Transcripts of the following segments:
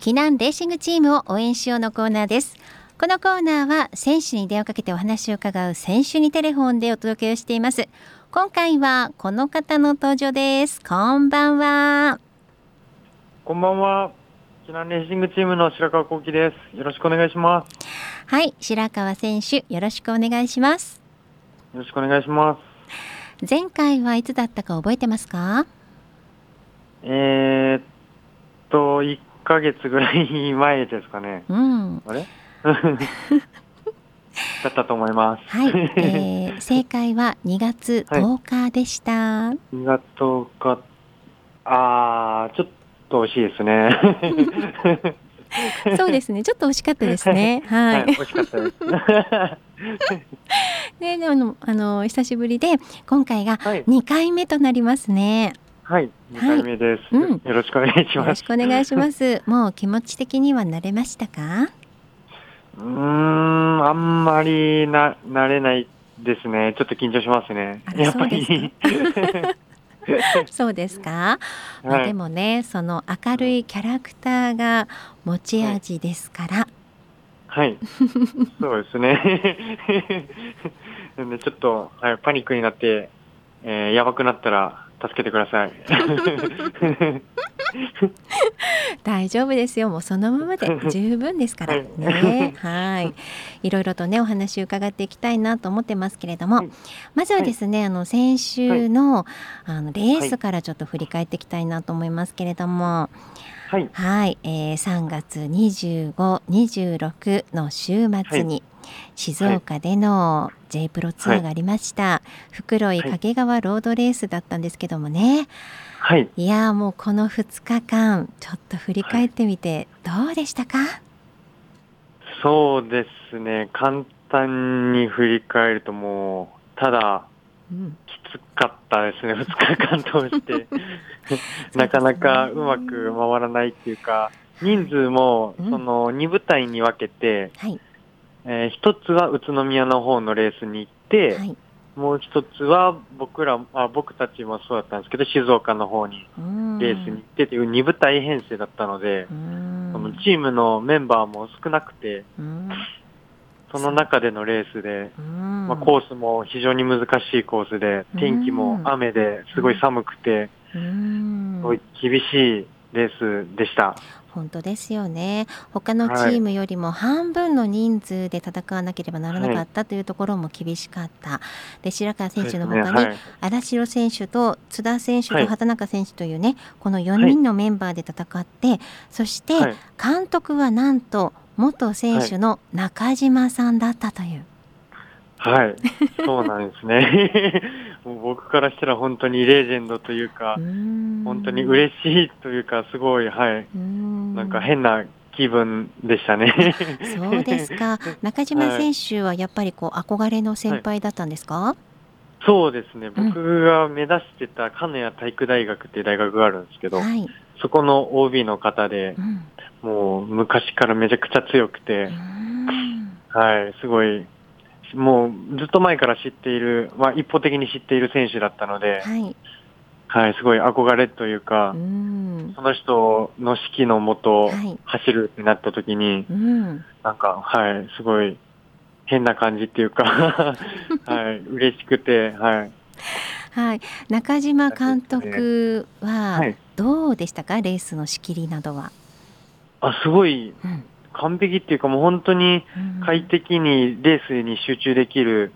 避難レーシングチームを応援しようのコーナーです。このコーナーは選手に電話をかけてお話を伺う選手にテレフォンでお届けをしています。今回はこの方の登場です。こんばんは。こんばんは。避難レーシングチームの白川幸喜です。よろしくお願いします。はい。白川選手よろしくお願いします。よろしくお願いします。前回はいつだったか覚えてますか？えー、っと1ヶ月ぐらい前ですかね。うん。あれ？だったと思います。はい、えー、正解は2月10日でした、はい、2月10日。あーちょっと惜しいですね。そうですね。ちょっと惜しかったですね。はい。はい、惜しかったです。で、でもあの久しぶりで今回が2回目となりますね。はい、2回目です、はいうん、よろしくお願いします。よろしくお願いします。もう気持ち的には慣れましたか？うーん、あんまりな慣れないですね。ちょっと緊張しますね。やっぱり。そうですか、はい、まあ、でもねその明るいキャラクターが持ち味ですからはい、そうですね なんでちょっと、はい、パニックになって、えー、やばくなったら助けてください。大丈夫ですよ。もうそのままで 十分ですからね。はい。い。ろいろとねお話を伺っていきたいなと思ってますけれども、はい、まずはですね、はい、あの先週の,、はい、あのレースからちょっと振り返っていきたいなと思いますけれども。はい、はい。えー、3月25、26の週末に、静岡での J プロツアーがありました、はい、袋井掛川ロードレースだったんですけどもね、はい、いやもうこの2日間ちょっと振り返ってみてどうでしたか、そうですね。簡単に振り返るともうただ、うん、きつかったですね。2日間通して。なかなかうまく回らないっていうか人数もその2部隊に分けて、はいえー、一つは宇都宮の方のレースに行って、はい、もう一つは僕らあ僕たちもそうだったんですけど静岡の方にレースに行ってという2部隊編成だったのでそのチームのメンバーも少なくてその中でのレースで、まあ、コースも非常に難しいコースで天気も雨ですごい寒くてすごい厳しいレースでした。本当ですよね。他のチームよりも半分の人数で戦わなければならなかったというところも厳しかった、はい、で白川選手の他に、荒城選手と津田選手と畑中選手というね、この4人のメンバーで戦って、そして監督はなんと元選手の中島さんだったという。はい、そうなんですね。もう僕からしたら本当にレジェンドというか、本当に嬉しいというか、すごい、はい、なんか変な気分でしたね。そうですか。中島選手はやっぱりこう憧れの先輩だったんですか、はい、そうですね。僕が目指してた金谷体育大学っていう大学があるんですけど、はい、そこの OB の方で、うん、もう昔からめちゃくちゃ強くて、はい、すごい、もうずっと前から知っている、まあ、一方的に知っている選手だったので、はい、はい、すごい憧れというか、うん、その人の指揮のもとはい。走るってなった時に、うん、なんか、はい、すごい変な感じっていうか、はい、嬉しくて、はい。はい、中島監督ははい。どうでしたか、レースの仕切りなどは。あ、すごいうん完璧っていうかもう本当にうん。快適にレースに集中できる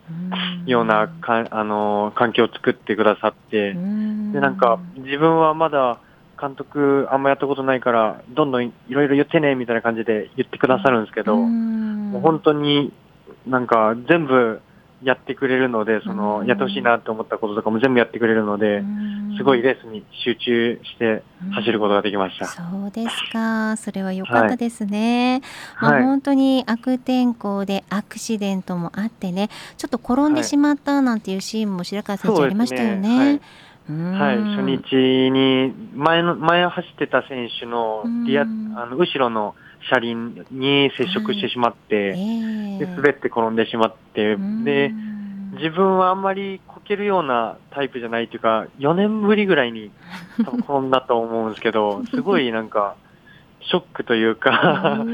ようなか、あの、環境を作ってくださって、うん。で、なんか、自分はまだ監督あんまやったことないから、どんどんいろいろ言ってね、みたいな感じで言ってくださるんですけど、うん。もう本当になんか全部やってくれるので、その、うん。やってほしいなって思ったこととかも全部やってくれるので、すごいレースに集中して走ることができました。そうですか。それは良かったですね。まあ、はい本当に悪天候でアクシデントもあってね、ちょっと転んでしまったなんていうシーンも白川選手ありましたよね。うん。はい、初日に前の前を走ってた選手のリアうん。あの後ろの車輪に接触してしまって、ええ。で滑って転んでしまって、で自分はあんまりこけるようなタイプじゃないというか、4年ぶりぐらいに多分転んだと思うんですけど、すごいなんかショックというか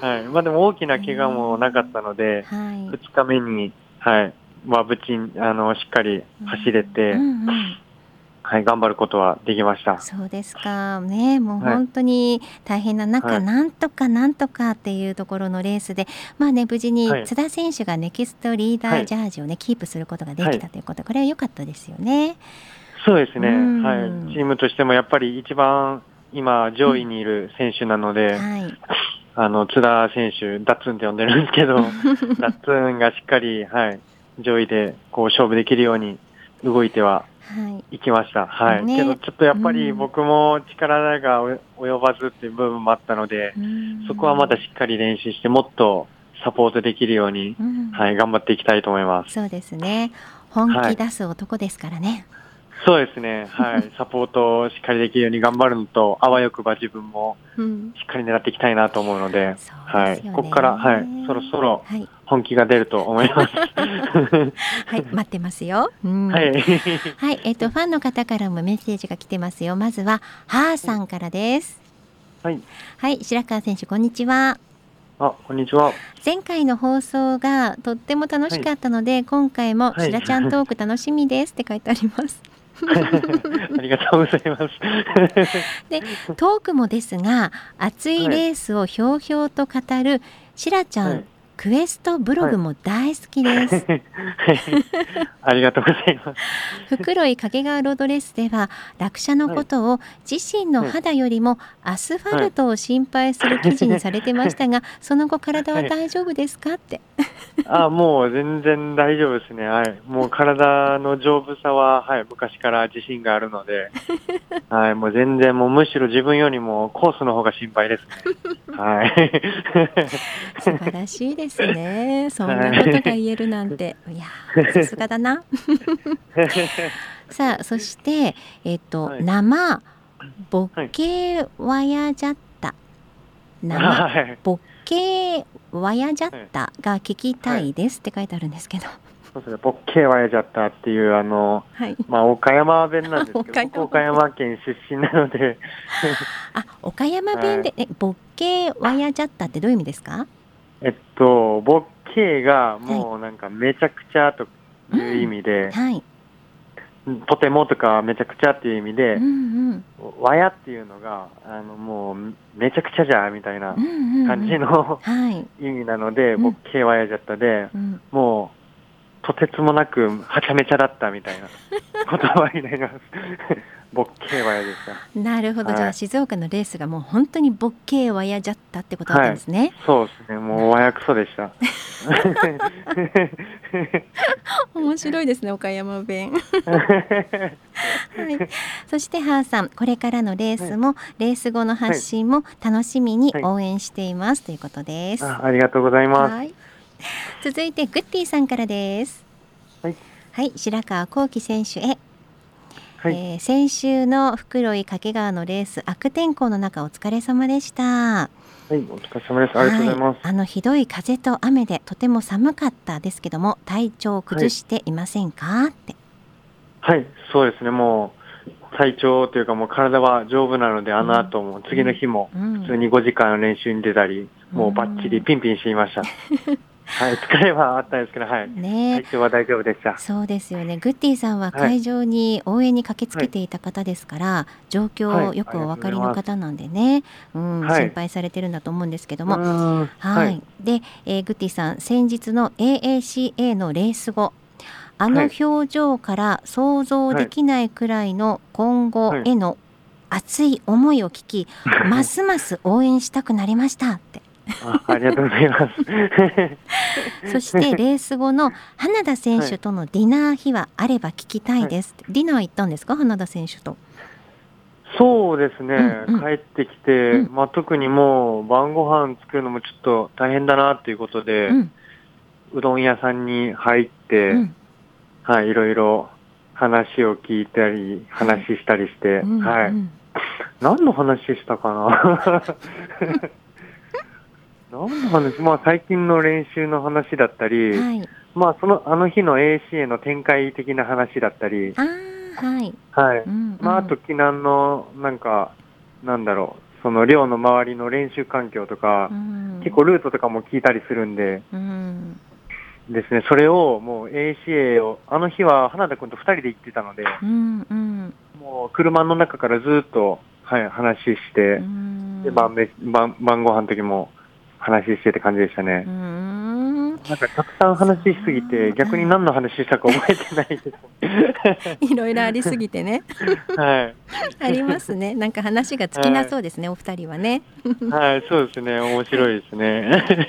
はい。まあでも大きな怪我もなかったので、はい、2日目に、はい。まあ無事、あの、しっかり走れて、うん。うんうんはい、頑張ることはできました。そうですか。ね、もう本当に大変な中、はい、なんとかなんとかっていうところのレースで、まあね、無事に津田選手がネキストリーダージャージをね、はい、キープすることができたということ、これは良かったですよね。そうですね。はい。チームとしてもやっぱり一番今上位にいる選手なので、うん、はい。あの、津田選手、ダッツンって呼んでるんですけど、ダッツンがしっかり、はい、上位でこう勝負できるように動いては行きました。はい。ね、けど、ちょっとやっぱり僕も力が及ばずっていう部分もあったので、そこはまたしっかり練習して、もっとサポートできるように、はい、頑張っていきたいと思います。そうですね。本気出す男ですからね。はいそうですね、はい、サポートをしっかりできるように頑張るのと、あわよくば自分もしっかり狙っていきたいなと思うので、うん、はい、ここから、はい、そろそろ本気が出ると思います。はい、待ってますよ。うん、はい、はい、えっ、ー、と、ファンの方からもメッセージが来てますよ。まずは、はーさんからです。はい、はい、白川選手、こんにちは。あ、こんにちは。前回の放送がとっても楽しかったので、はい、今回もしらちゃんトーク楽しみですって書いてあります。ありがとうございます。で、トークもですが、熱いレースをひょうひょうと語るしらちゃん、はいクエストブログも大好きです。はい、ありがとうございます。袋井掛川ロードレースでは落車のことを自身の肌よりもアスファルトを心配する記事にされてましたが、その後体は大丈夫ですかって。あもう全然大丈夫ですね。はい。もう体の丈夫さは、はい、昔から自信があるので、はい、もう全然もうむしろ自分よりもコースの方が心配ですね。はい。素晴らしいです。ですね。そんなことが言えるなんて、いや、さすがだな。さあ、そして、えっ、と、はい、生ボッケワヤジャッタ、生、はい、ボッケワヤジャッタが聞きたいですって書いてあるんですけど。そうですね、ボッケワヤジャッタっていうあの、はい、まあ岡山弁なんですけど、岡山県出身なので。あ、岡山弁で、はい、え、ボッケワヤジャッタってどういう意味ですか？えっと、ボッケーがもうなんかめちゃくちゃという意味で、うんはい、とてもとかめちゃくちゃっていう意味で、うんうん、わやっていうのが、あのもうめちゃくちゃじゃみたいな感じの、意味なので、ボッケーわやじゃったで、うん、もうとてつもなくはちゃめちゃだったみたいな言葉になります。ボッケーワヤでした。なるほど、はい、じゃあ静岡のレースがもう本当にボッケーワヤじゃったってことだったんですね。はい、そうですね、もうワヤクソでした。面白いですね、岡山弁。はい、そしてハーさん、これからのレースも、はい、レース後の発信も楽しみに応援しています、ということです。あありがとうございます。続いてグッティさんからです。はい、はい、白川幸輝選手へはい、えー、先週の袋井掛川のレース悪天候の中お疲れ様でした。はい、お疲れ様です。ありがとうございます。はい、あのひどい風と雨でとても寒かったですけども体調を崩していませんか、はい、って。はい、そうですね。もう体調というかもう体は丈夫なので、あの後も次の日も普通に5時間練習に出たり、うん、もうバッチリピンピンしていました。はい、疲れはあったんですけど、はい。ね、体調は大丈夫でした。そうですよね。グッティさんは会場に応援に駆けつけていた方ですから、はい、状況よくお分かりの方なんでね、うん、はい、心配されてるんだと思うんですけども、はい。で、えー、グッティさん、先日の AACA のレース後。あの表情から想像できないくらいの今後への熱い思いを聞き、ますます応援したくなりましたって。あありがとうございます。そしてレース後の花田選手とのディナー日はあれば聞きたいです。はい、ディナー行ったんですか、花田選手と。そうですね、うんうん、帰ってきて、うん、まあ、特にもう晩ご飯作るのもちょっと大変だなっていうことで、うん、うどん屋さんに入って、うん、はい、いろいろ話を聞いたり、話したりして、はい。何の話したかな？何の話、まあ、最近の練習の話だったり、はい、まあ、そのあの日の ACA の展開的な話だったり、あはい、はい、うんうん、まあ、あと、避難の、なんか、なんだろう、その寮の周りの練習環境とか、うん、結構ルートとかも聞いたりするんで、うん、ですね、それをもう ACA を、あの日は花田君と2人で行ってたので、うんうん、もう車の中からずっと、はい、話して、で晩晩晩ご飯の時も話してって感じでしたね。なんかたくさん話しすぎて、逆に何の話したか覚えてないです。いろいろありすぎてね。はい。ありますね。なんか話が尽きなそうですね、はい、お二人はね。はい、そうですね。面白いですね。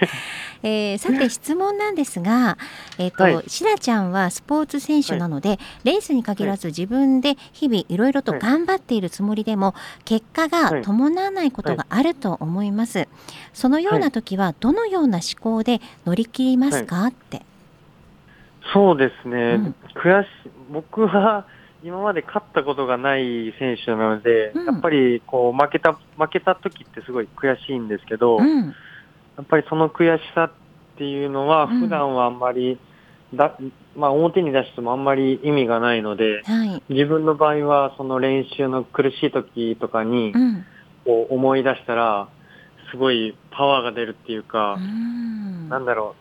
えー、さて質問なんですが、えっ、ー、と、はい、しらちゃんはスポーツ選手なので、はい、レースに限らず自分で日々いろいろと頑張っているつもりでも、結果が伴わないことがあると思います。そのような時はどのような思考で乗り切りますか、って。そうですね。うん、悔し 僕は今まで勝ったことがない選手なので、うん、やっぱりこう負けた負けた時ってすごい悔しいんですけど。うんやっぱりその悔しさっていうのは、普段はあんまり、だまあ、表に出してもあんまり意味がないので、はい、自分の場合はその練習の苦しい時とかに、こう思い出したら、すごいパワーが出るっていうか、うん、なんだろ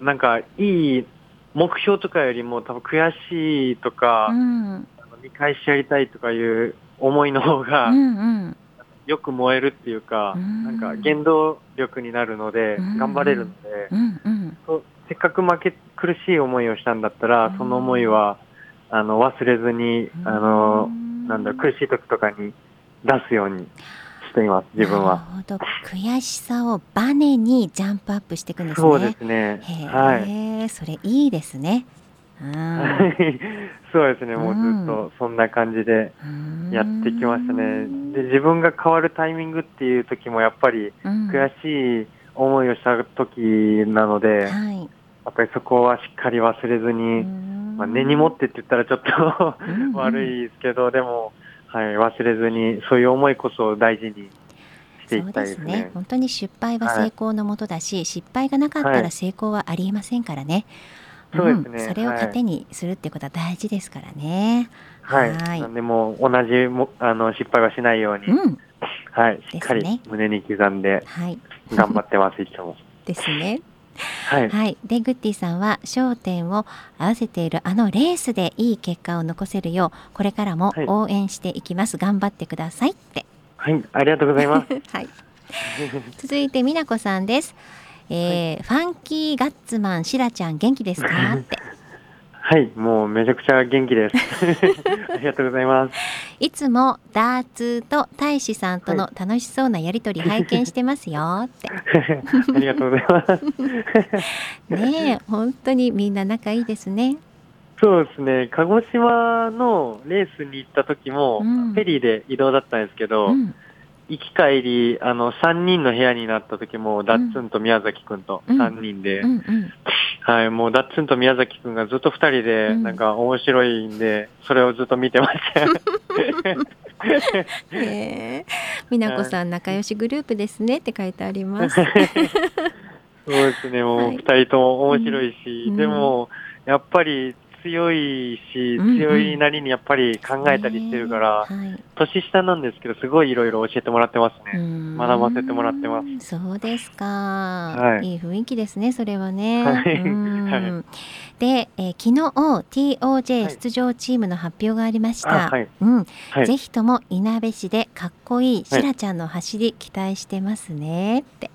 う、なんかいい目標とかよりも多分悔しいとか、うん、見返しやりたいとかいう思いの方が、うんうんよく燃えるっていうか、なんか原動力になるので、頑張れるので、せっかく負け、苦しい思いをしたんだったら、その思いは、あの、忘れずに、あの、なんだ、苦しい時とかに出すようにしています、自分は。なるほど。悔しさをバネにジャンプアップしていくんですね。そうですね。はい。それいいですね。そうですね、もうずっとそんな感じでやってきましたね。で、自分が変わるタイミングっていう時もやっぱり悔しい思いをした時なので、はい、やっぱりそこはしっかり忘れずに、まあ、根に持ってって言ったらちょっと 悪いですけど、でも、はい、忘れずに、そういう思いこそ大事にしていきたいですね。すね。本当に失敗は成功のもとだし、はい、失敗がなかったら成功はありえませんからね。はいそうですね、うん、それを糧にするってことは大事ですからね。はい。はい。でも同じもあの失敗はしないように、うん、はい、しっかり胸に刻んで、はい、頑張ってます、いつも。ですね。はい、はい、でグッティさんは焦点を合わせているあのレースでいい結果を残せるようこれからも応援していきます、はい、頑張ってくださいって。はい。ありがとうございます、はい、続いて美奈子さんですえー、はい、ファンキーガッツマンしらちゃん元気ですか？って。はい、もうめちゃくちゃ元気です。ありがとうございます。いつもダーツと大使さんとの楽しそうなやりとり拝見してますよって。ありがとうございます。ねえ、本当にみんな仲いいですね。そうですね、鹿児島のレースに行った時も、うん、フェリーで移動だったんですけど、うん、行き帰り、あの、3人の部屋になった時も、ダッツンと宮崎くんと3人で、うんうん、はい、もうダッツンと宮崎くんがずっと2人で、なんか面白いんで、それをずっと見てました。え。美奈子さん、仲良しグループですねって書いてあります。そうですね、もう2人とも面白いし、はい、でも、やっぱり強いし、強いなりにやっぱり考えたりしてるから、うんうん。はい、年下なんですけど、すごいいろいろ教えてもらってますね。学ばせてもらってます。そうですか、はい、いい雰囲気ですね、それはね。はい、で、えー、昨日 TOJ 出場チームの発表がありました。はい、うん、ぜひともいなべ市でかっこいいしらちゃんの走り期待してますね。って。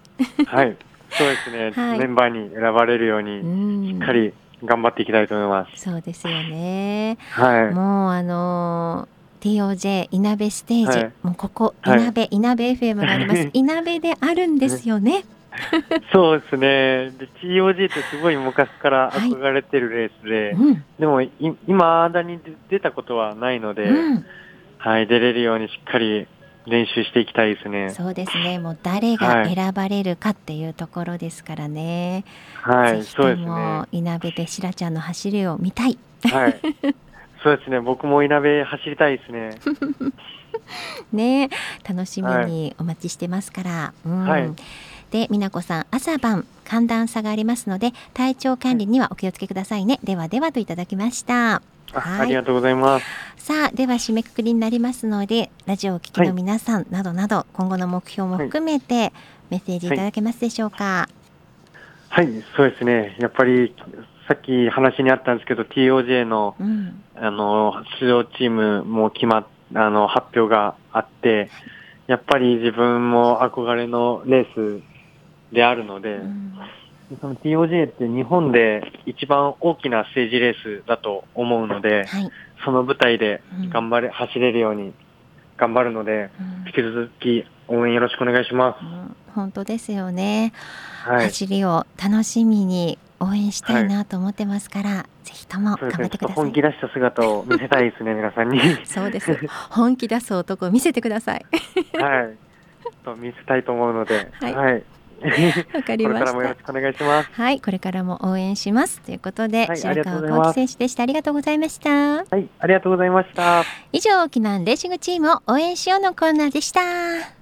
はい、そうですね、メンバーに選ばれるように、しっかり頑張っていきたいと思います。そうですよね。はい。もうあのー、TOJ いなべステージ、はい、もうここいなべ、いなべ FM があります。いなべであるんですよね。そうですね。で TOJ ってすごい昔から憧れてるレースで、はいうん、でもい今あだに出たことはないので、うん、はい出れるようにしっかり練習していきたいですね。そうですね。もう誰が選ばれるかっていうところですからね。はい、そうですね。いなべでしらちゃんの走りを見たい。はい。そうですね。僕もいなべ走りたいですね。ね、楽しみにお待ちしてますから。うん、はい。で、美奈子さん、朝晩寒暖差がありますので、体調管理にはお気をつけくださいね。ではではといただきました。はい、ありがとうございます。さあ、では締めくくりになりますので、ラジオをお聞きの皆さんなどなど、はい、今後の目標も含めてメッセージいただけますでしょうか？はい、はい、そうですね。やっぱりさっき話にあったんですけど、TOJ の、うん、あの出場チームも決まっあの発表があって、やっぱり自分も憧れのレースであるので、うん、その TOJ って日本で一番大きなステージレースだと思うので、はい、その舞台で頑張れ、うん、走れるように頑張るので、うん、引き続き応援よろしくお願いします。本当ですよね、はい、走りを楽しみに応援したいなと思ってますから、はい、ぜひとも頑張ってください、ね、本気出した姿を見せたいですね 皆さんに。そうです。本気出す男を見せてください。はい。と見せたいと思うので。はい、はい わかりました。これからもよろしくお願いします。はい、これからも応援しますということで、はい、白川幸輝選手でした。ありがとうございました。はい、ありがとうございました。以上、沖縄レーシングチームを応援しようのコーナーでした。